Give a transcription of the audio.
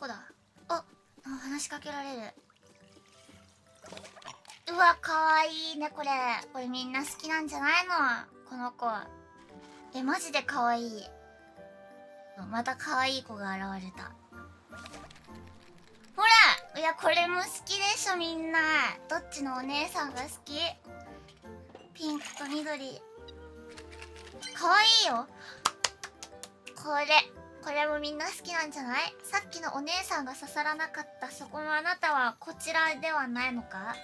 子だ。あ話しかけられる。うわかわいいねこれ。これみんな好きなんじゃないの？この子。えマジでかわいい。また可愛いい子が現れた。ほらいやこれも好きでしょみんな。どっちのお姉さんが好き？ピンクと緑。可愛いよ。これ。これもみんな好きなんじゃない？さっきのお姉さんが刺さらなかったそこのあなたはこちらではないのか？